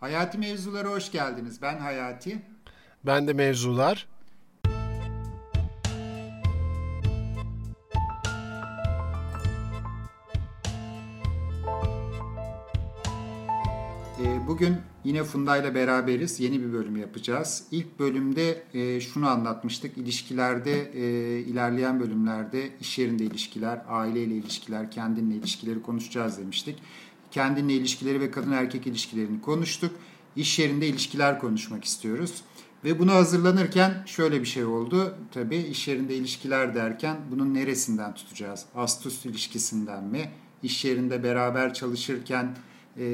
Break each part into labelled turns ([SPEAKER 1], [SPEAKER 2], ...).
[SPEAKER 1] Hayati Mevzulara hoş geldiniz. Ben Hayati.
[SPEAKER 2] Ben de Mevzular.
[SPEAKER 1] Ee, bugün yine Funda ile beraberiz. Yeni bir bölüm yapacağız. İlk bölümde e, şunu anlatmıştık. İlişkilerde, e, ilerleyen bölümlerde iş yerinde ilişkiler, aileyle ilişkiler, kendinle ilişkileri konuşacağız demiştik. Kendinle ilişkileri ve kadın erkek ilişkilerini konuştuk. İş yerinde ilişkiler konuşmak istiyoruz. Ve buna hazırlanırken şöyle bir şey oldu. Tabii iş yerinde ilişkiler derken bunun neresinden tutacağız? Astus ilişkisinden mi? İş yerinde beraber çalışırken e,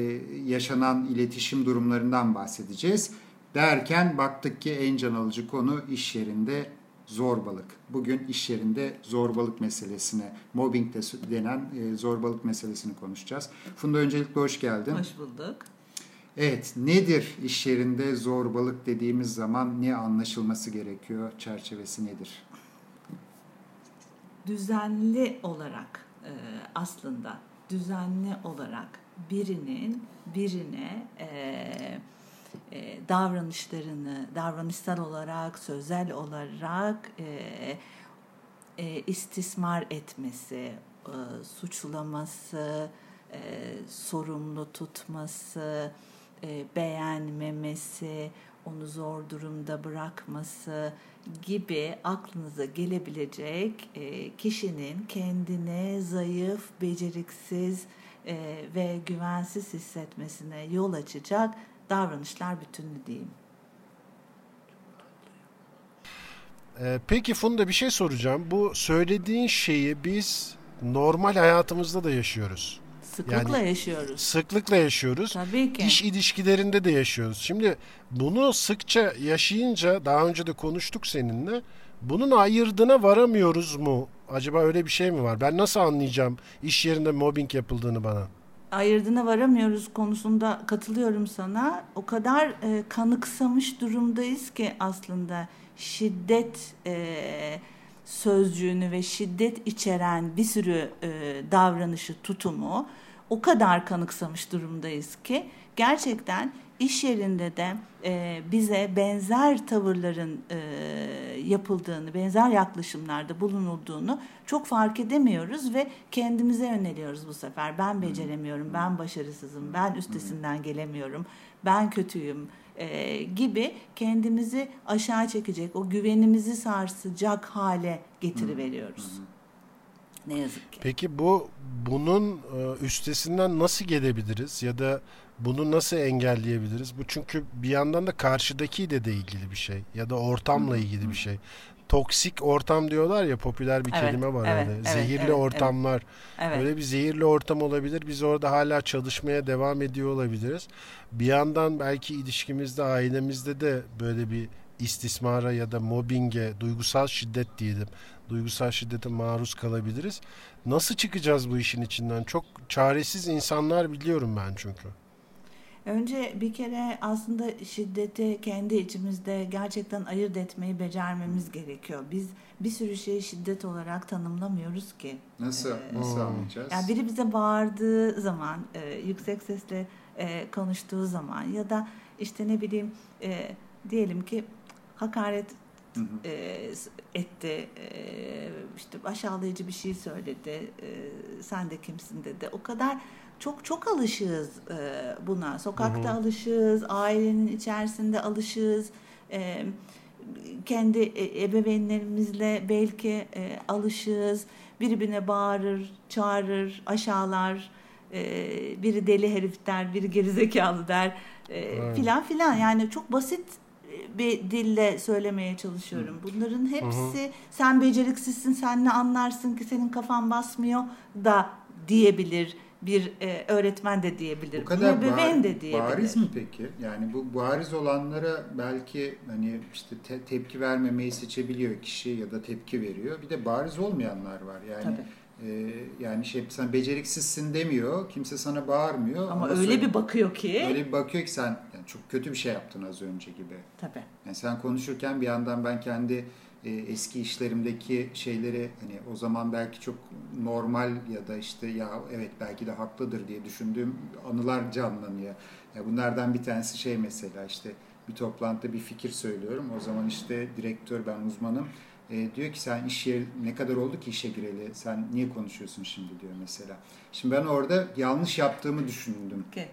[SPEAKER 1] yaşanan iletişim durumlarından bahsedeceğiz. Derken baktık ki en can alıcı konu iş yerinde zorbalık. Bugün iş yerinde zorbalık meselesine, mobbing de denen e, zorbalık meselesini konuşacağız. Funda öncelikle hoş geldin.
[SPEAKER 3] Hoş bulduk.
[SPEAKER 1] Evet, nedir iş yerinde zorbalık dediğimiz zaman ne anlaşılması gerekiyor? Çerçevesi nedir?
[SPEAKER 3] Düzenli olarak e, aslında düzenli olarak birinin birine e, davranışlarını davranışsal olarak, sözel olarak istismar etmesi, suçlaması, sorumlu tutması, e, beğenmemesi, onu zor durumda bırakması gibi aklınıza gelebilecek e, kişinin kendine zayıf, beceriksiz e, ve güvensiz hissetmesine yol açacak davranışlar bütünü diyeyim.
[SPEAKER 2] Peki Funda bir şey soracağım. Bu söylediğin şeyi biz normal hayatımızda da yaşıyoruz.
[SPEAKER 3] Sıklıkla yani, yaşıyoruz.
[SPEAKER 2] Sıklıkla yaşıyoruz.
[SPEAKER 3] Tabii ki.
[SPEAKER 2] İş ilişkilerinde de yaşıyoruz. Şimdi bunu sıkça yaşayınca daha önce de konuştuk seninle. Bunun ayırdığına varamıyoruz mu? Acaba öyle bir şey mi var? Ben nasıl anlayacağım iş yerinde mobbing yapıldığını bana?
[SPEAKER 3] Ayırdığına varamıyoruz konusunda katılıyorum sana. O kadar e, kanıksamış durumdayız ki aslında şiddet e, sözcüğünü ve şiddet içeren bir sürü e, davranışı, tutumu o kadar kanıksamış durumdayız ki gerçekten iş yerinde de e, bize benzer tavırların e, yapıldığını, benzer yaklaşımlarda bulunulduğunu çok fark edemiyoruz ve kendimize yöneliyoruz bu sefer. Ben beceremiyorum, ben başarısızım, ben üstesinden gelemiyorum, ben kötüyüm e, gibi kendimizi aşağı çekecek, o güvenimizi sarsacak hale getiriveriyoruz. Ne yazık ki.
[SPEAKER 2] Peki bu bunun e, üstesinden nasıl gelebiliriz? Ya da bunu nasıl engelleyebiliriz? Bu çünkü bir yandan da karşıdakiyle de ilgili bir şey ya da ortamla ilgili bir şey. Toksik ortam diyorlar ya popüler bir evet, kelime var evet, öyle. Evet, zehirli evet, ortamlar. Evet. Öyle bir zehirli ortam olabilir. Biz orada hala çalışmaya devam ediyor olabiliriz. Bir yandan belki ilişkimizde, ailemizde de böyle bir istismara ya da mobbinge, duygusal şiddet diyelim. Duygusal şiddete maruz kalabiliriz. Nasıl çıkacağız bu işin içinden? Çok çaresiz insanlar biliyorum ben çünkü.
[SPEAKER 3] Önce bir kere aslında şiddeti kendi içimizde gerçekten ayırt etmeyi becermemiz gerekiyor. Biz bir sürü şeyi şiddet olarak tanımlamıyoruz ki.
[SPEAKER 1] Nasıl? Ee, nasıl anlayacağız?
[SPEAKER 3] Yani biri bize bağırdığı zaman, e, yüksek sesle e, konuştuğu zaman ya da işte ne bileyim e, diyelim ki hakaret Hı hı. E, etti e, işte aşağılayıcı bir şey söyledi e, sen de kimsin dedi o kadar çok çok alışığız e, buna. Sokakta hı hı. alışığız ailenin içerisinde alışığız. E, kendi ebeveynlerimizle belki e, alışığız. Birbirine bağırır çağırır aşağılar e, biri deli herif der biri gerizekalı der e, filan filan. Yani çok basit bir dille söylemeye çalışıyorum. Bunların hepsi Hı-hı. sen beceriksizsin, sen ne anlarsın ki senin kafan basmıyor da diyebilir bir e, öğretmen de diyebilir.
[SPEAKER 1] Bu kadar bar- de diyebilir. Bariz mi peki? Yani bu bariz olanlara belki hani işte te- tepki vermemeyi seçebiliyor kişi ya da tepki veriyor. Bir de bariz olmayanlar var. Yani Tabii ee, yani şey sen beceriksizsin demiyor. Kimse sana bağırmıyor.
[SPEAKER 3] Ama, ama öyle söyle, bir bakıyor ki.
[SPEAKER 1] Öyle bir bakıyor ki sen yani çok kötü bir şey yaptın az önce gibi.
[SPEAKER 3] Tabii.
[SPEAKER 1] Yani sen konuşurken bir yandan ben kendi e, eski işlerimdeki şeyleri hani o zaman belki çok normal ya da işte ya evet belki de haklıdır diye düşündüğüm anılar canlanıyor. Ya bunlardan bir tanesi şey mesela işte bir toplantıda bir fikir söylüyorum. O zaman işte direktör ben uzmanım. E, diyor ki sen iş yeri ne kadar oldu ki işe gireli? Sen niye konuşuyorsun şimdi diyor mesela. Şimdi ben orada yanlış yaptığımı düşündüm.
[SPEAKER 3] Okay.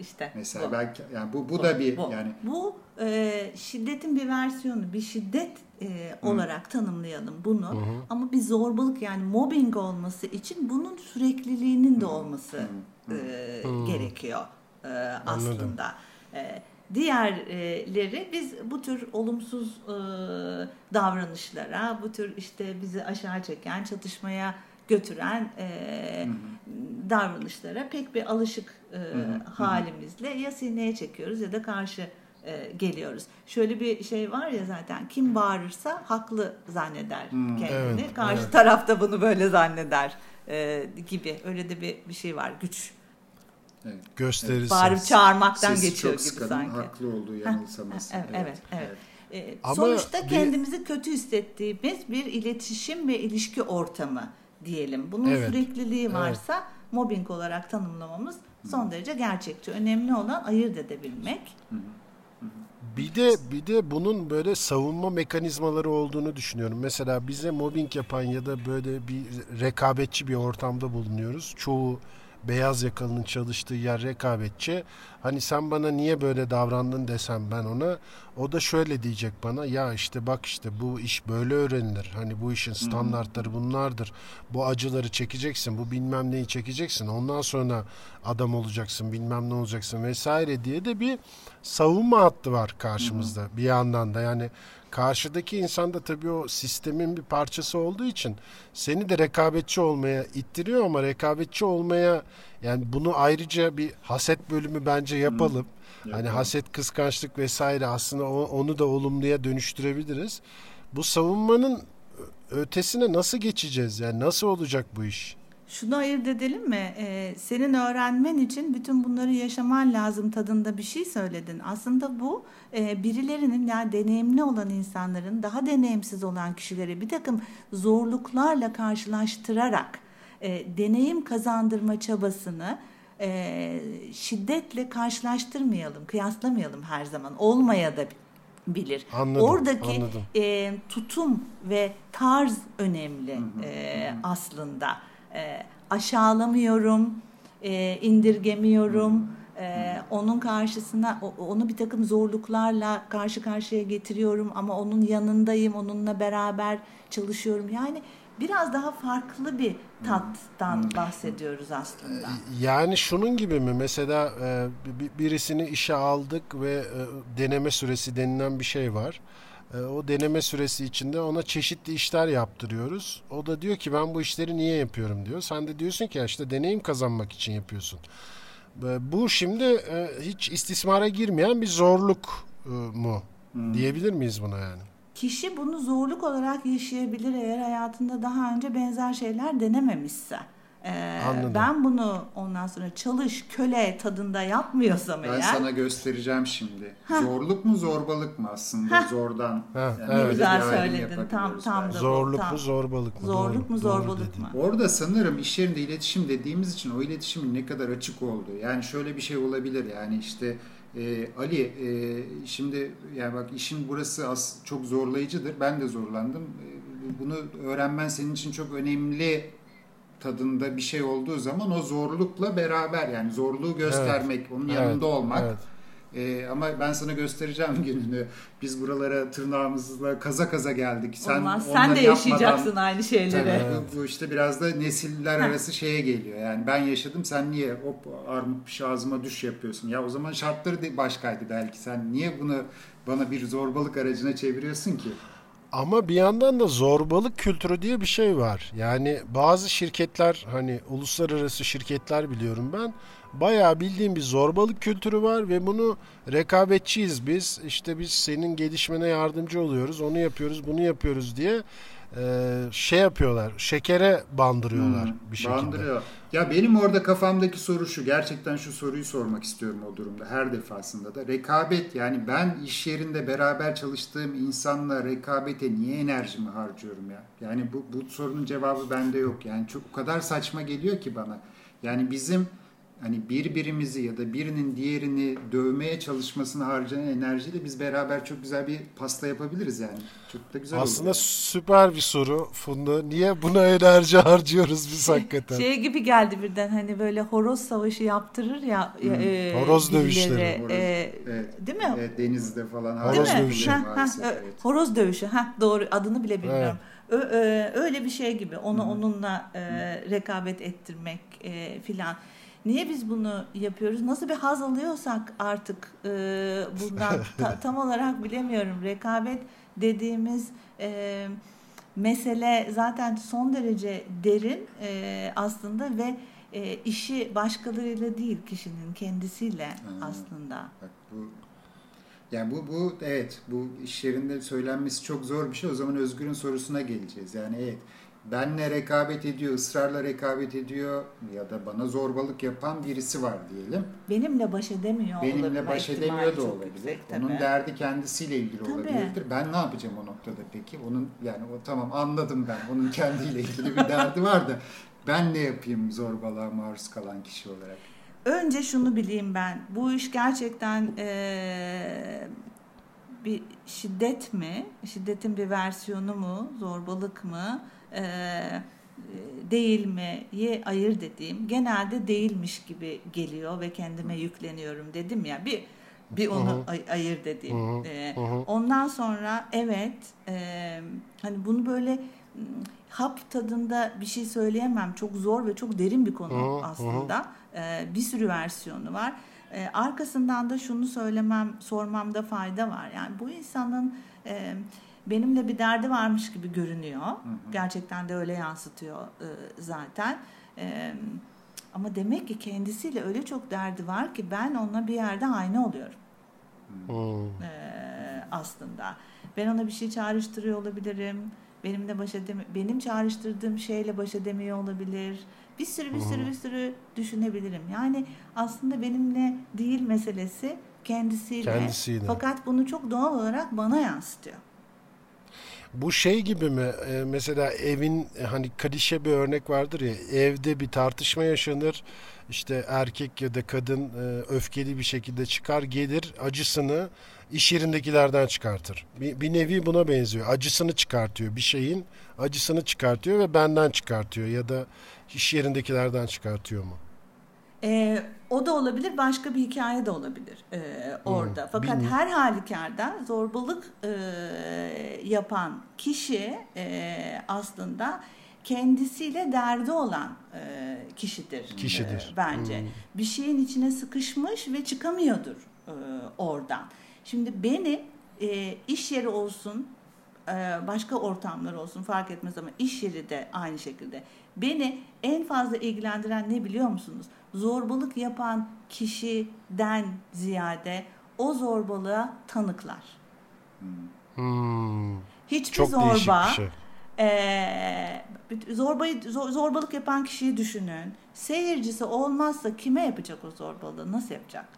[SPEAKER 3] İşte
[SPEAKER 1] mesela bu. belki yani bu bu, bu da bir
[SPEAKER 3] bu.
[SPEAKER 1] yani
[SPEAKER 3] bu e, şiddetin bir versiyonu, bir şiddet e, olarak tanımlayalım bunu. Hı hı. Ama bir zorbalık yani mobbing olması için bunun sürekliliğinin de olması hı hı. E, hı. gerekiyor e, aslında. E, diğerleri biz bu tür olumsuz e, davranışlara, bu tür işte bizi aşağı çeken, çatışmaya götüren e, hı hı. davranışlara pek bir alışık e, hı hı. halimizle ya sineye çekiyoruz ya da karşı e, geliyoruz. Şöyle bir şey var ya zaten kim bağırırsa haklı zanneder hmm, kendini. Evet, Karşı evet. tarafta bunu böyle zanneder e, gibi. Öyle de bir bir şey var. Güç
[SPEAKER 2] Evet. Gösterisi.
[SPEAKER 3] Bağırıp çağırmaktan
[SPEAKER 1] Sesi
[SPEAKER 3] geçiyor
[SPEAKER 1] çok
[SPEAKER 3] gibi sanki.
[SPEAKER 1] haklı olduğu yanılsaması.
[SPEAKER 3] evet, evet, evet. evet. Ama sonuçta bir... kendimizi kötü hissettiğimiz bir iletişim ve ilişki ortamı diyelim. Bunun evet. sürekliliği varsa evet. mobbing olarak tanımlamamız son derece gerçekçi. Önemli olan ayırt edebilmek. Hı hı.
[SPEAKER 2] Bir de bir de bunun böyle savunma mekanizmaları olduğunu düşünüyorum. Mesela bize mobbing yapan ya da böyle bir rekabetçi bir ortamda bulunuyoruz. Çoğu beyaz yakalının çalıştığı yer rekabetçi. Hani sen bana niye böyle davrandın desem ben ona o da şöyle diyecek bana ya işte bak işte bu iş böyle öğrenilir. Hani bu işin standartları bunlardır. Bu acıları çekeceksin. Bu bilmem neyi çekeceksin. Ondan sonra adam olacaksın bilmem ne olacaksın vesaire diye de bir savunma hattı var karşımızda bir yandan da. Yani karşıdaki insan da tabii o sistemin bir parçası olduğu için seni de rekabetçi olmaya ittiriyor ama rekabetçi olmaya yani bunu ayrıca bir haset bölümü bence yapalım. Hmm. Hani haset, kıskançlık vesaire aslında onu da olumluya dönüştürebiliriz. Bu savunmanın ötesine nasıl geçeceğiz? Yani nasıl olacak bu iş?
[SPEAKER 3] Şunu ayırt edelim mi? Ee, senin öğrenmen için bütün bunları yaşaman lazım tadında bir şey söyledin. Aslında bu e, birilerinin yani deneyimli olan insanların daha deneyimsiz olan kişileri bir takım zorluklarla karşılaştırarak e, deneyim kazandırma çabasını e, şiddetle karşılaştırmayalım, kıyaslamayalım her zaman. Olmaya da bilir.
[SPEAKER 2] Anladım,
[SPEAKER 3] Oradaki
[SPEAKER 2] anladım.
[SPEAKER 3] E, tutum ve tarz önemli e, aslında e, aşağılamıyorum, e, indirgemiyorum. E, onun karşısına onu bir takım zorluklarla karşı karşıya getiriyorum ama onun yanındayım, onunla beraber çalışıyorum. Yani biraz daha farklı bir tattan bahsediyoruz aslında.
[SPEAKER 2] Yani şunun gibi mi? Mesela e, birisini işe aldık ve e, deneme süresi denilen bir şey var. O deneme süresi içinde ona çeşitli işler yaptırıyoruz. O da diyor ki ben bu işleri niye yapıyorum diyor. Sen de diyorsun ki işte deneyim kazanmak için yapıyorsun. E, bu şimdi e, hiç istismara girmeyen bir zorluk mu hmm. diyebilir miyiz buna yani?
[SPEAKER 3] Kişi bunu zorluk olarak yaşayabilir eğer hayatında daha önce benzer şeyler denememişse. Ee, ben bunu ondan sonra çalış köle tadında yapmıyorsam
[SPEAKER 1] ben
[SPEAKER 3] eğer.
[SPEAKER 1] Ben sana göstereceğim şimdi. Heh. Zorluk mu zorbalık mı aslında Heh. zordan.
[SPEAKER 3] Heh, yani evet. Güzel söyledin. Tam tam da
[SPEAKER 2] Zorluk
[SPEAKER 3] tam.
[SPEAKER 2] mu zorbalık
[SPEAKER 3] mı? Zorluk doğru, mu zorbalık mı?
[SPEAKER 1] Orada sanırım iş yerinde iletişim dediğimiz için o iletişimin ne kadar açık olduğu. Yani şöyle bir şey olabilir yani işte e, Ali e, şimdi yani bak işin burası az çok zorlayıcıdır. Ben de zorlandım. E, bunu öğrenmen senin için çok önemli tadında bir şey olduğu zaman o zorlukla beraber yani zorluğu göstermek, evet. onun yanında evet. olmak. Evet. Ee, ama ben sana göstereceğim gününü. Biz buralara tırnağımızla kaza kaza geldik.
[SPEAKER 3] Sen Olmaz. Sen de yaşayacaksın aynı şeyleri. Tabii,
[SPEAKER 1] bu, bu işte biraz da nesiller arası şeye geliyor. Yani ben yaşadım sen niye hop armut ağzıma düş yapıyorsun? Ya o zaman şartları başkaydı belki. Sen niye bunu bana bir zorbalık aracına çeviriyorsun ki?
[SPEAKER 2] Ama bir yandan da zorbalık kültürü diye bir şey var. Yani bazı şirketler hani uluslararası şirketler biliyorum ben. Bayağı bildiğim bir zorbalık kültürü var ve bunu rekabetçiyiz biz. İşte biz senin gelişmene yardımcı oluyoruz. Onu yapıyoruz, bunu yapıyoruz diye e, şey yapıyorlar. Şekere bandırıyorlar
[SPEAKER 1] Hmm,
[SPEAKER 2] bir şekilde.
[SPEAKER 1] Bandırıyor. Ya benim orada kafamdaki soru şu. Gerçekten şu soruyu sormak istiyorum o durumda. Her defasında da. Rekabet yani ben iş yerinde beraber çalıştığım insanla rekabete niye enerjimi harcıyorum ya? Yani bu, bu sorunun cevabı bende yok. Yani çok o kadar saçma geliyor ki bana. Yani bizim hani birbirimizi ya da birinin diğerini dövmeye çalışmasını harcayan enerjiyle biz beraber çok güzel bir pasta yapabiliriz yani. Çok da güzel olur
[SPEAKER 2] Aslında
[SPEAKER 1] yani.
[SPEAKER 2] süper bir soru Funda. Niye buna enerji harcıyoruz biz hakikaten?
[SPEAKER 3] Şey gibi geldi birden hani böyle horoz savaşı yaptırır ya. e,
[SPEAKER 2] Horoz
[SPEAKER 3] birileri,
[SPEAKER 2] dövüşleri.
[SPEAKER 1] Horoz,
[SPEAKER 3] e,
[SPEAKER 1] evet.
[SPEAKER 3] değil mi?
[SPEAKER 1] Evet, denizde falan. Hala
[SPEAKER 2] dövüşü.
[SPEAKER 3] Ha, ha,
[SPEAKER 1] evet.
[SPEAKER 3] Horoz dövüşü. Ha, doğru adını bile bilmiyorum. Ö- ö- öyle bir şey gibi. Onu onunla e, rekabet ettirmek e, filan. Niye biz bunu yapıyoruz? Nasıl bir haz alıyorsak artık e, bundan ta- tam olarak bilemiyorum. Rekabet dediğimiz e, mesele zaten son derece derin e, aslında ve e, işi başkalarıyla değil kişinin kendisiyle
[SPEAKER 1] Hmm.
[SPEAKER 3] aslında.
[SPEAKER 1] Bak bu yani bu bu evet bu iş yerinde söylenmesi çok zor bir şey. O zaman Özgür'ün sorusuna geleceğiz. Yani evet benle rekabet ediyor, ısrarla rekabet ediyor ya da bana zorbalık yapan birisi var diyelim.
[SPEAKER 3] Benimle baş edemiyor
[SPEAKER 1] Benimle
[SPEAKER 3] olabilme
[SPEAKER 1] baş edemiyor da olabilir.
[SPEAKER 3] yüksek
[SPEAKER 1] Onun
[SPEAKER 3] tabii.
[SPEAKER 1] derdi kendisiyle ilgili
[SPEAKER 3] Tabii.
[SPEAKER 1] olabilir. Ben ne yapacağım o noktada peki? Onun yani o tamam anladım ben. Onun kendiyle ilgili bir derdi var da ben ne yapayım zorbalığa maruz kalan kişi olarak?
[SPEAKER 3] Önce şunu bileyim ben. Bu iş gerçekten eee, bir şiddet mi? Şiddetin bir versiyonu mu? Zorbalık mı? Eee, değil mi? Ye ayır dediğim. Genelde değilmiş gibi geliyor ve kendime yükleniyorum dedim ya. Bir bir onu ay- ayır dediğim.
[SPEAKER 2] Hı hı,
[SPEAKER 3] Eee,
[SPEAKER 2] hı hı.
[SPEAKER 3] Ondan sonra evet eee, hani bunu böyle hap tadında bir şey söyleyemem. Çok zor ve çok derin bir konu aslında. Eee, bir sürü versiyonu var. Eee, arkasından da şunu söylemem, sormamda fayda var. Yani bu insanın eee, benimle bir derdi varmış gibi görünüyor. Gerçekten de öyle yansıtıyor eee, zaten. Eee, ama demek ki kendisiyle öyle çok derdi var ki ben onunla bir yerde aynı oluyorum
[SPEAKER 2] Hmm.
[SPEAKER 3] e, aslında. Ben ona bir şey çağrıştırıyor olabilirim. Benimle baş edemi benim çağrıştırdığım şeyle baş edemiyor olabilir. Bir sürü bir sürü bir sürü düşünebilirim. Yani aslında benimle değil meselesi kendisiyle.
[SPEAKER 2] Kendisiyle.
[SPEAKER 3] Fakat bunu çok doğal olarak bana yansıtıyor.
[SPEAKER 2] Bu şey gibi mi? Ee, mesela evin e, hani klişe bir örnek vardır ya evde bir tartışma yaşanır. İşte erkek ya da kadın e, öfkeli bir şekilde çıkar gelir acısını iş yerindekilerden çıkartır. Bir, bir nevi buna benziyor. Acısını çıkartıyor. Bir şeyin acısını çıkartıyor ve benden çıkartıyor ya da iş yerindekilerden çıkartıyor mu?
[SPEAKER 3] Ee, o da olabilir, başka bir hikaye de olabilir ee, orada. Fakat
[SPEAKER 2] bilmiyorum.
[SPEAKER 3] her halükarda zorbalık e, yapan kişi e, aslında kendisiyle derdi olan e, kişidir.
[SPEAKER 2] Kişidir.
[SPEAKER 3] e, bence. Bir şeyin içine sıkışmış ve çıkamıyordur e, oradan. Şimdi beni e, iş yeri olsun, e, başka ortamlar olsun fark etmez ama iş yeri de aynı şekilde. Beni en fazla ilgilendiren ne biliyor musunuz? Zorbalık yapan kişiden ziyade o zorbalığa tanıklar.
[SPEAKER 2] Hmm,
[SPEAKER 3] Hiçbir
[SPEAKER 2] çok
[SPEAKER 3] zorba
[SPEAKER 2] şey.
[SPEAKER 3] ee, zorbayı zor- zorbalık yapan kişiyi düşünün. Seyircisi olmazsa kime yapacak o zorbalığı? Nasıl yapacak?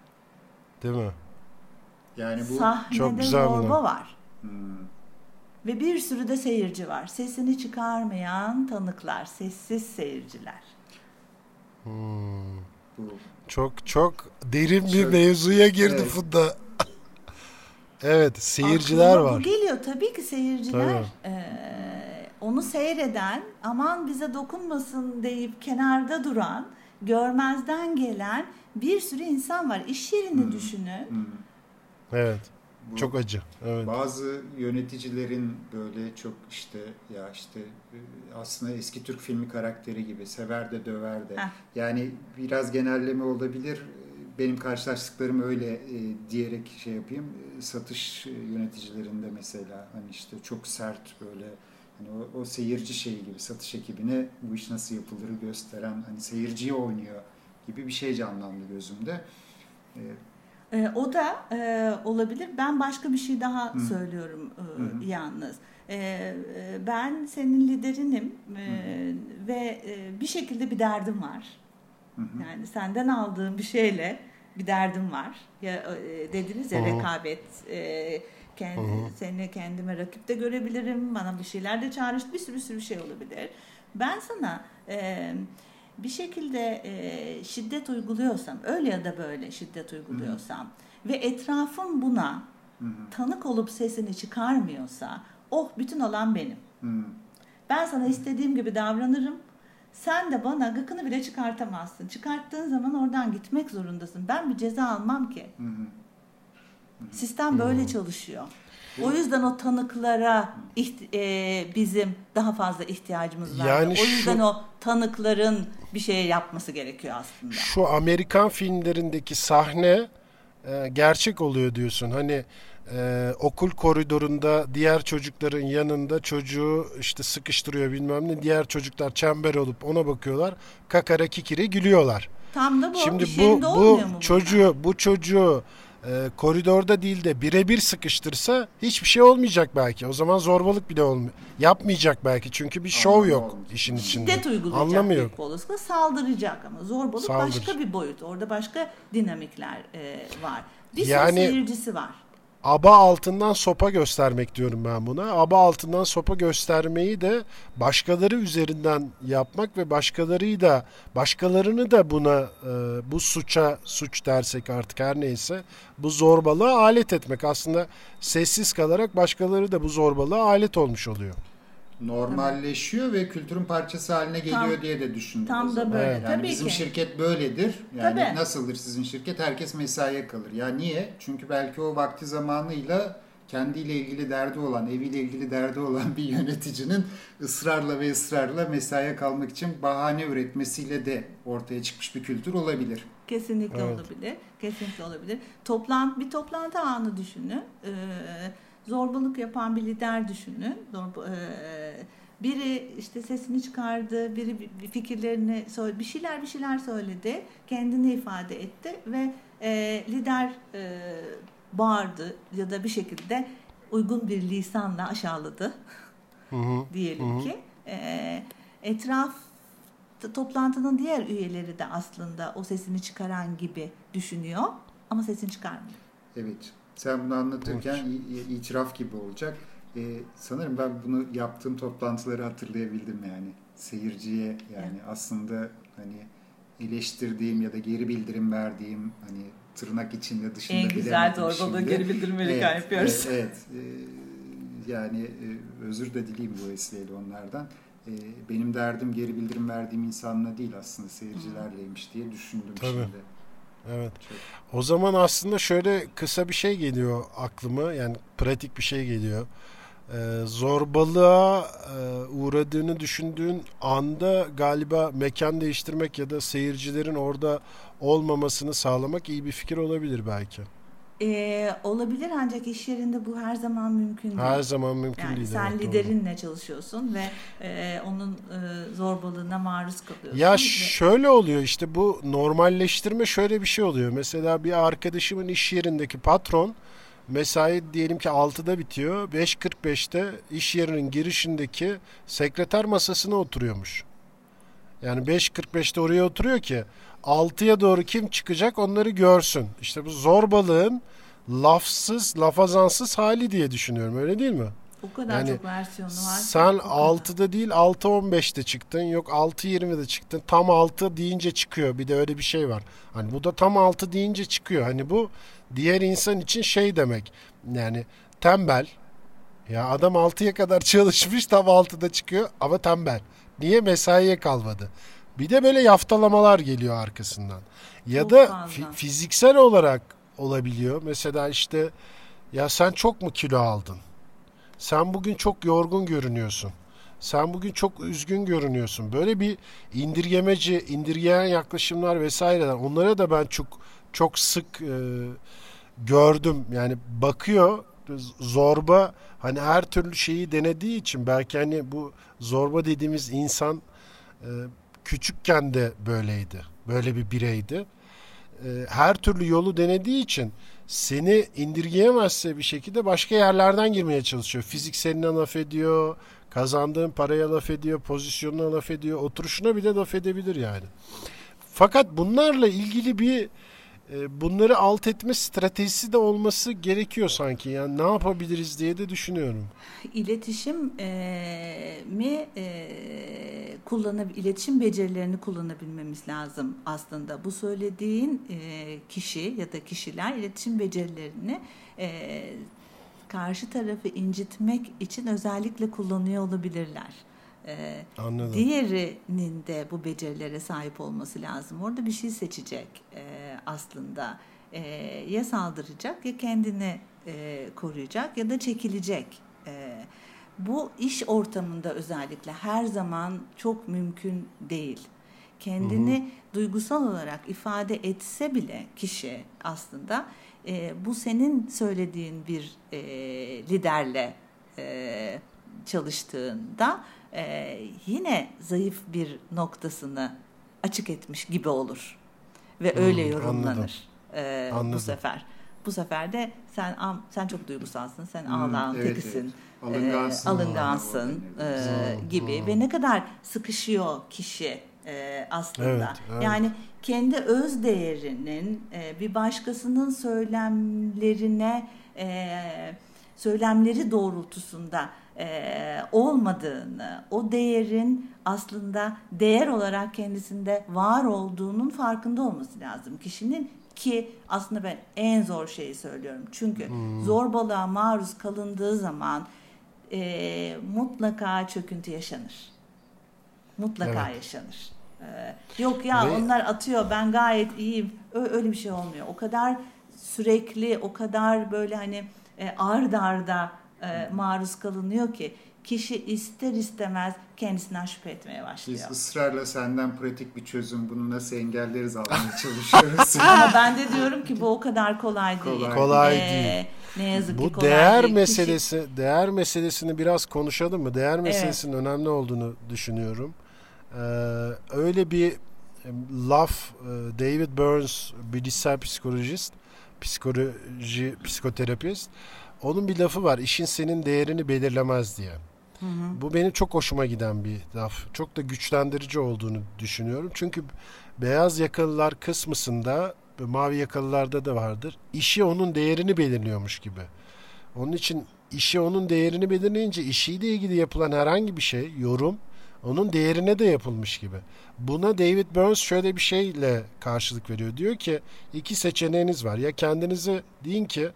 [SPEAKER 2] Değil mi?
[SPEAKER 1] Yani bu
[SPEAKER 3] Sahnede
[SPEAKER 2] Çok güzel
[SPEAKER 3] zorba
[SPEAKER 2] bunlar.
[SPEAKER 3] var.
[SPEAKER 1] Hmm.
[SPEAKER 3] Ve bir sürü de seyirci var. Sesini çıkarmayan tanıklar, sessiz seyirciler.
[SPEAKER 2] Hmm. Çok çok derin bir
[SPEAKER 1] Şöyle-
[SPEAKER 2] mevzuya girdi
[SPEAKER 1] Evet.
[SPEAKER 2] Funda. evet, seyirciler
[SPEAKER 3] Aklıma
[SPEAKER 2] var.
[SPEAKER 3] Bu geliyor tabii ki seyirciler.
[SPEAKER 2] Tabii.
[SPEAKER 3] eee, onu seyreden, aman bize dokunmasın deyip kenarda duran, görmezden gelen bir sürü insan var. İş yerini düşünün.
[SPEAKER 1] hmm.
[SPEAKER 2] Evet.
[SPEAKER 1] Bu-
[SPEAKER 2] Çok acı. Evet.
[SPEAKER 1] Bazı yöneticilerin böyle çok işte ya işte e, aslında eski Türk filmi karakteri gibi sever de döver de.
[SPEAKER 3] Heh.
[SPEAKER 1] Yani biraz genelleme olabilir. Benim karşılaştıklarım öyle e, diyerek şey yapayım. E, Satış yöneticilerinde mesela hani işte çok sert böyle hani o, o seyirci şeyi gibi satış ekibine bu iş nasıl yapılır gösteren hani seyirciyi oynuyor gibi bir şey canlandı gözümde. E,
[SPEAKER 3] Ee, o da e, olabilir. Ben başka bir şey daha
[SPEAKER 1] Hı.
[SPEAKER 3] söylüyorum e,
[SPEAKER 1] Hı
[SPEAKER 3] yalnız. e, ben senin liderinim e, ve e, bir şekilde bir derdim var. Hı hı. Yani senden aldığım bir şeyle bir derdim var. Ya e, dediniz ya hı. rekabet e, kendi, seni kendime rakip de görebilirim. Bana bir şeyler de çağrıştı. Bir sürü bir sürü bir şey olabilir. Ben sana e, bir şekilde e, şiddet uyguluyorsam, öyle ya da böyle şiddet uyguluyorsam hı hı. ve etrafım buna hı hı. tanık olup sesini çıkarmıyorsa, oh bütün olan benim. Hı. Ben sana istediğim gibi davranırım. Sen de bana gıkını bile çıkartamazsın. Çıkarttığın zaman oradan gitmek zorundasın. Ben bir ceza almam ki. Hı hı. Sistem böyle çalışıyor. O yüzden o tanıklara iht- e, bizim daha fazla ihtiyacımız var. Yani o yüzden şu, o tanıkların bir şey yapması gerekiyor aslında.
[SPEAKER 2] Şu Amerikan filmlerindeki sahne e, gerçek oluyor diyorsun. Hani e, okul koridorunda diğer çocukların yanında çocuğu işte sıkıştırıyor bilmem ne. Diğer çocuklar çember olup ona bakıyorlar. Kakara kikiri gülüyorlar.
[SPEAKER 3] Tam da bu.
[SPEAKER 2] Şimdi bu bu çocuğu bu çocuğu e, koridorda değil de birebir sıkıştırsa hiçbir şey olmayacak belki. O zaman zorbalık bile olmuyor. Yapmayacak belki çünkü bir şov yok olmayacak. işin içinde.
[SPEAKER 3] Şiddet uygulayacak Anlamıyor. büyük saldıracak ama zorbalık Saldır. başka bir boyut. Orada başka dinamikler e, var. Bir yani, seyircisi var
[SPEAKER 2] aba altından sopa göstermek diyorum ben buna. Aba altından sopa göstermeyi de başkaları üzerinden yapmak ve başkalarıyı da başkalarını da buna e, bu suça suç dersek artık her neyse bu zorbalığa alet etmek. Aslında sessiz kalarak başkaları da bu zorbalığa alet olmuş oluyor
[SPEAKER 1] normalleşiyor evet. ve kültürün parçası haline geliyor tam, diye de düşündüm.
[SPEAKER 3] Tam da böyle.
[SPEAKER 1] Yani
[SPEAKER 3] Tabii
[SPEAKER 1] bizim
[SPEAKER 3] ki.
[SPEAKER 1] şirket böyledir. Yani Tabii. nasıldır sizin şirket? Herkes mesaiye kalır. Ya niye? Çünkü belki o vakti zamanıyla kendiyle ilgili derdi olan, eviyle ilgili derdi olan bir yöneticinin ısrarla ve ısrarla mesaiye kalmak için bahane üretmesiyle de ortaya çıkmış bir kültür olabilir.
[SPEAKER 3] Kesinlikle evet. olabilir. Kesinlikle olabilir. Toplantı bir toplantı anı düşünün. Ee, zorbalık yapan bir lider düşünün. Zorba, e, biri işte sesini çıkardı, biri fikirlerini söyledi, bir şeyler bir şeyler söyledi, kendini ifade etti ve e, lider e, bağırdı ya da bir şekilde uygun bir lisanla aşağıladı hı hı, diyelim hı. ki. E, etraf toplantının diğer üyeleri de aslında o sesini çıkaran gibi düşünüyor ama sesini çıkarmıyor.
[SPEAKER 1] Evet. Sen bunu anlatırken evet. itiraf gibi olacak. Ee, sanırım ben bunu yaptığım toplantıları hatırlayabildim yani. Seyirciye yani evet. aslında hani eleştirdiğim ya da geri bildirim verdiğim hani tırnak içinde dışında En
[SPEAKER 3] güzel zorbalığı geri bildirim verirken evet, yapıyoruz.
[SPEAKER 1] Evet. evet. Ee, yani e, özür de dileyim bu vesileyle onlardan. Ee, benim derdim geri bildirim verdiğim insanla değil aslında seyircilerleymiş diye düşündüm Tabii. şimdi.
[SPEAKER 2] Evet. O zaman aslında şöyle kısa bir şey geliyor aklıma. Yani pratik bir şey geliyor. Ee, zorbalığa e, uğradığını düşündüğün anda galiba mekan değiştirmek ya da seyircilerin orada olmamasını sağlamak iyi bir fikir olabilir belki.
[SPEAKER 3] Ee, olabilir ancak iş yerinde bu her zaman mümkün değil.
[SPEAKER 2] Her zaman mümkün
[SPEAKER 3] yani
[SPEAKER 2] değil.
[SPEAKER 3] Sen evet, liderinle doğru. çalışıyorsun ve e, onun e, zorbalığına maruz kalıyorsun.
[SPEAKER 2] Ya ve... şöyle oluyor işte bu normalleştirme şöyle bir şey oluyor. Mesela bir arkadaşımın iş yerindeki patron mesai diyelim ki 6'da bitiyor. 5.45'te iş yerinin girişindeki sekreter masasına oturuyormuş. Yani 5.45'te oraya oturuyor ki 6'ya doğru kim çıkacak onları görsün. İşte bu zorbalığın lafsız, lafazansız hali diye düşünüyorum. Öyle değil mi?
[SPEAKER 3] O kadar yani çok versiyonu var.
[SPEAKER 2] Sen 6'da değil 6.15'te çıktın. Yok 6.20'de çıktın. Tam 6 deyince çıkıyor. Bir de öyle bir şey var. Hani bu da tam 6 deyince çıkıyor. Hani bu diğer insan için şey demek. Yani tembel. Ya adam 6'ya kadar çalışmış tam 6'da çıkıyor ama tembel. Niye mesaiye kalmadı? Bir de böyle yaftalamalar geliyor arkasından. Ya çok da fi- fiziksel olarak olabiliyor. Mesela işte ya sen çok mu kilo aldın? Sen bugün çok yorgun görünüyorsun. Sen bugün çok üzgün görünüyorsun. Böyle bir indirgemeci, indirgeyen yaklaşımlar vesaireler. Onlara da ben çok çok sık e, gördüm. Yani bakıyor zorba hani her türlü şeyi denediği için belki hani bu zorba dediğimiz insan e, küçükken de böyleydi. Böyle bir bireydi. E, her türlü yolu denediği için seni indirgeyemezse bir şekilde başka yerlerden girmeye çalışıyor. Fizikseline laf ediyor, kazandığın paraya laf ediyor, pozisyonuna laf ediyor, oturuşuna bile laf edebilir yani. Fakat bunlarla ilgili bir bunları alt etme stratejisi de olması gerekiyor sanki. Yani ne yapabiliriz diye de düşünüyorum.
[SPEAKER 3] İletişim e, mi e, kullanab iletişim becerilerini kullanabilmemiz lazım aslında. Bu söylediğin e, kişi ya da kişiler iletişim becerilerini e, karşı tarafı incitmek için özellikle kullanıyor olabilirler. Ee,
[SPEAKER 2] Anladım.
[SPEAKER 3] Diğerinin de bu becerilere sahip olması lazım. Orada bir şey seçecek e, aslında. E, ya saldıracak ya kendini e, koruyacak ya da çekilecek. E, bu iş ortamında özellikle her zaman çok mümkün değil. Kendini hı hı. duygusal olarak ifade etse bile kişi aslında e, bu senin söylediğin bir e, liderle e, çalıştığında e, yine zayıf bir noktasını açık etmiş gibi olur ve hmm, öyle yorumlanır e, anladım. bu sefer. Bu sefer de sen sen çok duygusalsın, sen hmm, ağlağın evet, tekisin, evet. alıngansın, e, alıngansın e, gibi hmm. ve ne kadar sıkışıyor kişi e, aslında. Evet, evet. Yani kendi öz değerinin e, bir başkasının söylemlerine e, söylemleri doğrultusunda e, olmadığını, o değerin aslında değer olarak kendisinde var olduğunun farkında olması lazım kişinin ki aslında ben en zor şeyi söylüyorum. Çünkü hmm. zorbalığa maruz kalındığı zaman e, mutlaka çöküntü yaşanır. Mutlaka evet. yaşanır. Ee, yok ya Ve... onlar atıyor ben gayet iyiyim. Öyle bir şey olmuyor. O kadar sürekli, o kadar böyle hani e, ard arda e, maruz kalınıyor ki kişi ister istemez kendisinden şüphe etmeye başlıyor.
[SPEAKER 1] Biz ısrarla senden pratik bir çözüm bunu nasıl engelleriz almaya çalışıyoruz.
[SPEAKER 3] Ama ben de diyorum ki bu o kadar kolay değil.
[SPEAKER 2] Kolay, kolay ee, değil. Ne yazık bu ki kolay değer değil. meselesi Kişi... değer meselesini biraz konuşalım mı? Değer meselesinin evet. önemli olduğunu düşünüyorum. Ee, öyle bir laf e, David Burns bilişsel psikolojist, psikoloji psikoterapist onun bir lafı var. İşin senin değerini belirlemez diye. Hı. Bu benim çok hoşuma giden bir laf. Çok da güçlendirici olduğunu düşünüyorum. Çünkü beyaz yakalılar kısmısında mavi yakalılarda da vardır. İşi onun değerini belirliyormuş gibi. Onun için işi onun değerini belirleyince işiyle ilgili yapılan herhangi bir şey, yorum onun değerine de yapılmış gibi. Buna David Burns şöyle bir şeyle karşılık veriyor. Diyor ki iki seçeneğiniz var. Ya kendinizi deyin ki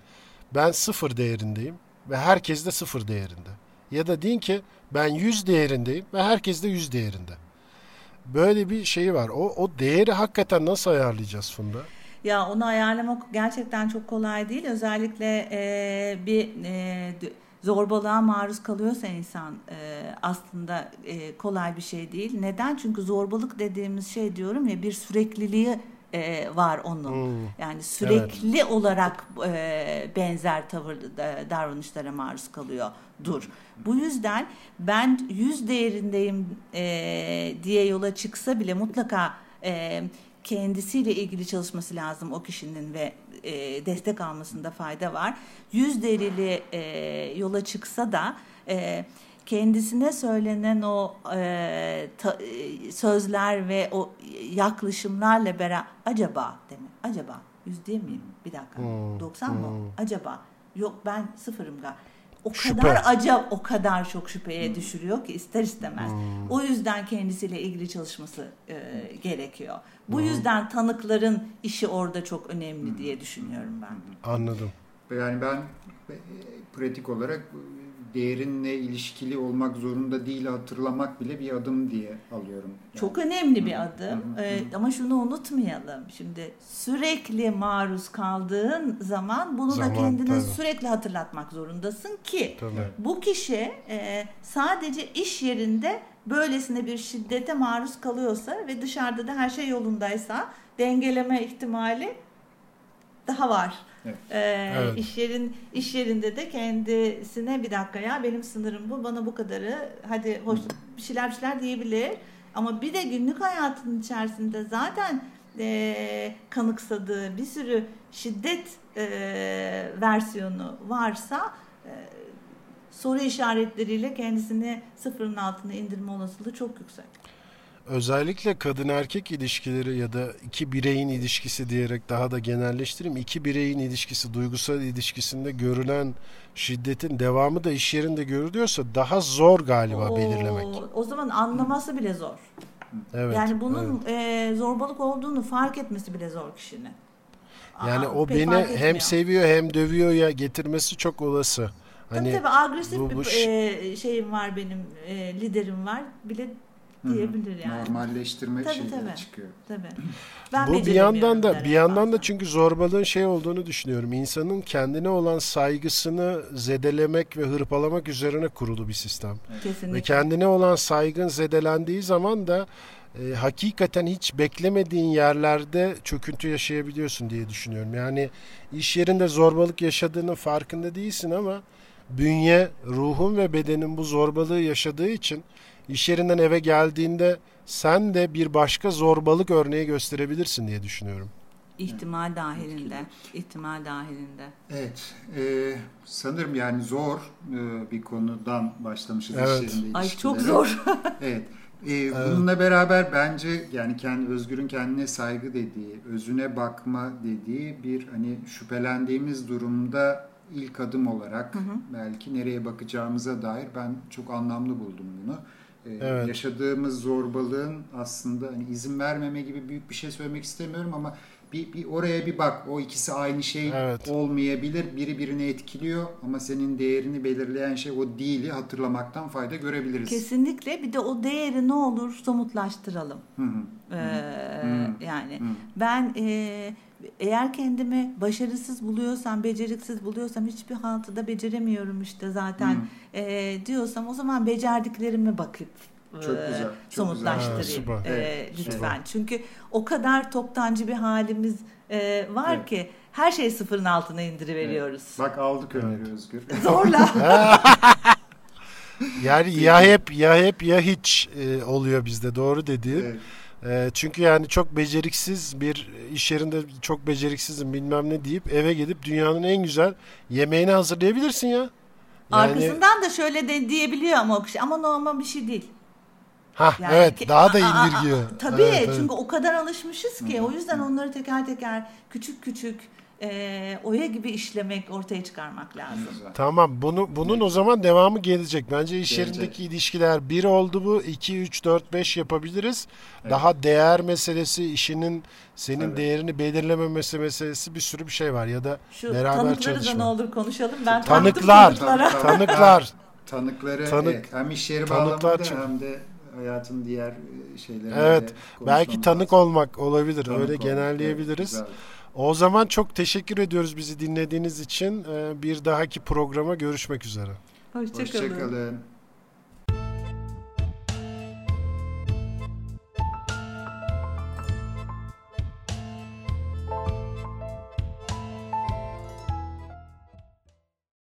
[SPEAKER 2] ben sıfır değerindeyim ve herkes de sıfır değerinde. Ya da deyin ki ben yüz değerindeyim ve herkes de yüz değerinde. Böyle bir şey var. O, o değeri hakikaten nasıl ayarlayacağız Funda?
[SPEAKER 3] Ya onu ayarlamak gerçekten çok kolay değil. Özellikle e, bir e, zorbalığa maruz kalıyorsa insan e, aslında e, kolay bir şey değil. Neden? Çünkü zorbalık dediğimiz şey diyorum ya bir sürekliliği e, var onun. Hmm. Yani sürekli evet. olarak e, benzer tavır davranışlara maruz kalıyor dur. Bu yüzden ben yüz değerindeyim e, diye yola çıksa bile mutlaka e, kendisiyle ilgili çalışması lazım o kişinin ve e, destek almasında fayda var. Yüz değerili e, yola çıksa da e, kendisine söylenen o e, ta, e, sözler ve o yaklaşımlarla beraber acaba demek acaba yüz değil miyim bir dakika hmm. 90 hmm. mı acaba yok ben sıfırım galiba o Şüphe. kadar acaba o kadar çok şüpheye hmm. düşürüyor ki ister istemez. Hmm. O yüzden kendisiyle ilgili çalışması e, gerekiyor. Bu hmm. yüzden tanıkların işi orada çok önemli hmm. diye düşünüyorum ben.
[SPEAKER 2] Anladım.
[SPEAKER 1] Yani ben e, pratik olarak değerinle ilişkili olmak zorunda değil hatırlamak bile bir adım diye alıyorum.
[SPEAKER 3] Yani. Çok önemli bir adım ee, ama şunu unutmayalım. Şimdi sürekli maruz kaldığın zaman bunu zaman, da kendine tabii. sürekli hatırlatmak zorundasın ki tabii. bu kişi e, sadece iş yerinde böylesine bir şiddete maruz kalıyorsa ve dışarıda da her şey yolundaysa dengeleme ihtimali daha var. Evet. Ee, evet. iş yerin iş yerinde de kendisine bir dakika ya benim sınırım bu bana bu kadarı hadi hoş bir şeyler bir şeyler diyebilir ama bir de günlük hayatının içerisinde zaten e, kanıksadığı bir sürü şiddet e, versiyonu varsa e, soru işaretleriyle kendisini sıfırın altına indirme olasılığı çok yüksek.
[SPEAKER 2] Özellikle kadın erkek ilişkileri ya da iki bireyin ilişkisi diyerek daha da genelleştireyim. İki bireyin ilişkisi, duygusal ilişkisinde görülen şiddetin devamı da iş yerinde görülüyorsa daha zor galiba
[SPEAKER 3] O-
[SPEAKER 2] belirlemek.
[SPEAKER 3] O zaman anlaması bile zor.
[SPEAKER 2] Evet.
[SPEAKER 3] yani bunun
[SPEAKER 2] evet.
[SPEAKER 3] e, zorbalık olduğunu fark etmesi bile zor kişinin.
[SPEAKER 2] yani
[SPEAKER 3] Aa,
[SPEAKER 2] o beni hem seviyor hem dövüyor ya getirmesi çok olası. Hani
[SPEAKER 3] tabii tabii agresif
[SPEAKER 2] bu- bu
[SPEAKER 3] bir e, şeyim var benim, e, liderim var bile diyebilir yani.
[SPEAKER 1] Normalleştirme
[SPEAKER 3] Tabii,
[SPEAKER 1] şeyleri
[SPEAKER 3] tabii.
[SPEAKER 1] çıkıyor.
[SPEAKER 3] Tabii. Ben
[SPEAKER 2] bu bir yandan da bir yandan da
[SPEAKER 3] fazla.
[SPEAKER 2] çünkü zorbalığın şey olduğunu düşünüyorum. İnsanın kendine olan saygısını zedelemek ve hırpalamak üzerine kurulu bir sistem.
[SPEAKER 3] kesinlikle.
[SPEAKER 2] Ve kendine olan saygın zedelendiği zaman da e, hakikaten hiç beklemediğin yerlerde çöküntü yaşayabiliyorsun diye düşünüyorum. Yani iş yerinde zorbalık yaşadığının farkında değilsin ama bünye, ruhun ve bedenin bu zorbalığı yaşadığı için iş yerinden eve geldiğinde sen de bir başka zorbalık örneği gösterebilirsin diye düşünüyorum.
[SPEAKER 3] İhtimal dahilinde. ihtimal dahilinde.
[SPEAKER 1] Evet, e, sanırım yani zor e, bir konudan başlamışız
[SPEAKER 2] Evet.
[SPEAKER 1] iş yerinde
[SPEAKER 3] Ay çok zor.
[SPEAKER 1] Evet. E, Bununla beraber bence yani kendi Özgür'ün kendine saygı dediği, özüne bakma dediği bir hani şüphelendiğimiz durumda ilk adım olarak belki nereye bakacağımıza dair ben çok anlamlı buldum bunu. E,
[SPEAKER 2] Evet.
[SPEAKER 1] Yaşadığımız zorbalığın aslında hani izin vermeme gibi büyük bir şey söylemek istemiyorum ama bir, bir oraya bir bak. O ikisi aynı şey
[SPEAKER 2] Evet.
[SPEAKER 1] olmayabilir. Biri birini etkiliyor ama senin değerini belirleyen şey o değili hatırlamaktan fayda görebiliriz.
[SPEAKER 3] Kesinlikle bir de o değeri ne olur somutlaştıralım.
[SPEAKER 1] Hı hı.
[SPEAKER 3] Ee,
[SPEAKER 1] Hı.
[SPEAKER 3] yani
[SPEAKER 1] Hı.
[SPEAKER 3] ben e, eğer kendimi başarısız buluyorsam, beceriksiz buluyorsam hiçbir haltıda beceremiyorum işte zaten
[SPEAKER 1] Hı.
[SPEAKER 3] e, diyorsam o zaman becerdiklerime bakıp
[SPEAKER 1] Çok
[SPEAKER 3] e,
[SPEAKER 1] güzel, çok
[SPEAKER 3] somutlaştırayım
[SPEAKER 2] güzel. Ha, süper.
[SPEAKER 3] e,
[SPEAKER 1] Evet,
[SPEAKER 3] lütfen.
[SPEAKER 1] süper.
[SPEAKER 3] Çünkü o kadar toptancı bir halimiz e, var
[SPEAKER 1] Evet.
[SPEAKER 3] ki her şeyi sıfırın altına indiriveriyoruz.
[SPEAKER 1] Bak aldık öneri Özgür.
[SPEAKER 3] Zorla.
[SPEAKER 2] Yani ya hep ya hep ya hiç e, oluyor bizde doğru dediğin.
[SPEAKER 1] Evet.
[SPEAKER 2] E, çünkü yani çok beceriksiz bir iş yerinde çok beceriksizim bilmem ne deyip eve gidip dünyanın en güzel yemeğini hazırlayabilirsin ya. Yani,
[SPEAKER 3] Arkasından da şöyle de diyebiliyor ama o kişi ama normal bir şey değil.
[SPEAKER 2] ha
[SPEAKER 3] Yani
[SPEAKER 2] evet
[SPEAKER 3] ki-
[SPEAKER 2] daha da
[SPEAKER 3] Aa, aa, aa,
[SPEAKER 2] indirgiyor.
[SPEAKER 3] Tabii
[SPEAKER 2] Evet, evet.
[SPEAKER 3] çünkü o kadar alışmışız ki o yüzden onları teker teker küçük küçük e, oya gibi işlemek ortaya çıkarmak lazım.
[SPEAKER 1] Güzel.
[SPEAKER 2] Tamam bunu bunun o zaman devamı gelecek. Bence iş
[SPEAKER 1] Gelecek.
[SPEAKER 2] yerindeki ilişkiler bir oldu bu 2 3 4 5 yapabiliriz.
[SPEAKER 1] Evet.
[SPEAKER 2] Daha değer meselesi, işinin senin
[SPEAKER 1] Tabii.
[SPEAKER 2] değerini belirlememesi meselesi bir sürü bir şey var ya da
[SPEAKER 3] Şu
[SPEAKER 2] beraber çalışma.
[SPEAKER 3] ne olur konuşalım. Ben
[SPEAKER 2] Tanıklar. Tanıklar.
[SPEAKER 1] Tanıkları
[SPEAKER 2] Tanık-
[SPEAKER 1] evet, hem iş yeri
[SPEAKER 2] tanıklar
[SPEAKER 1] bağlamında
[SPEAKER 2] çok-
[SPEAKER 1] hem de hayatın diğer e, şeylerinde
[SPEAKER 2] Evet. Belki tanık
[SPEAKER 1] lazım.
[SPEAKER 2] olmak olabilir.
[SPEAKER 1] Tanık
[SPEAKER 2] Öyle
[SPEAKER 1] olmak,
[SPEAKER 2] genelleyebiliriz.
[SPEAKER 1] evet,
[SPEAKER 2] O zaman çok teşekkür ediyoruz bizi dinlediğiniz için. Ee, Bir dahaki programa görüşmek üzere.
[SPEAKER 3] Hoşçakalın.
[SPEAKER 1] Hoşçakalın.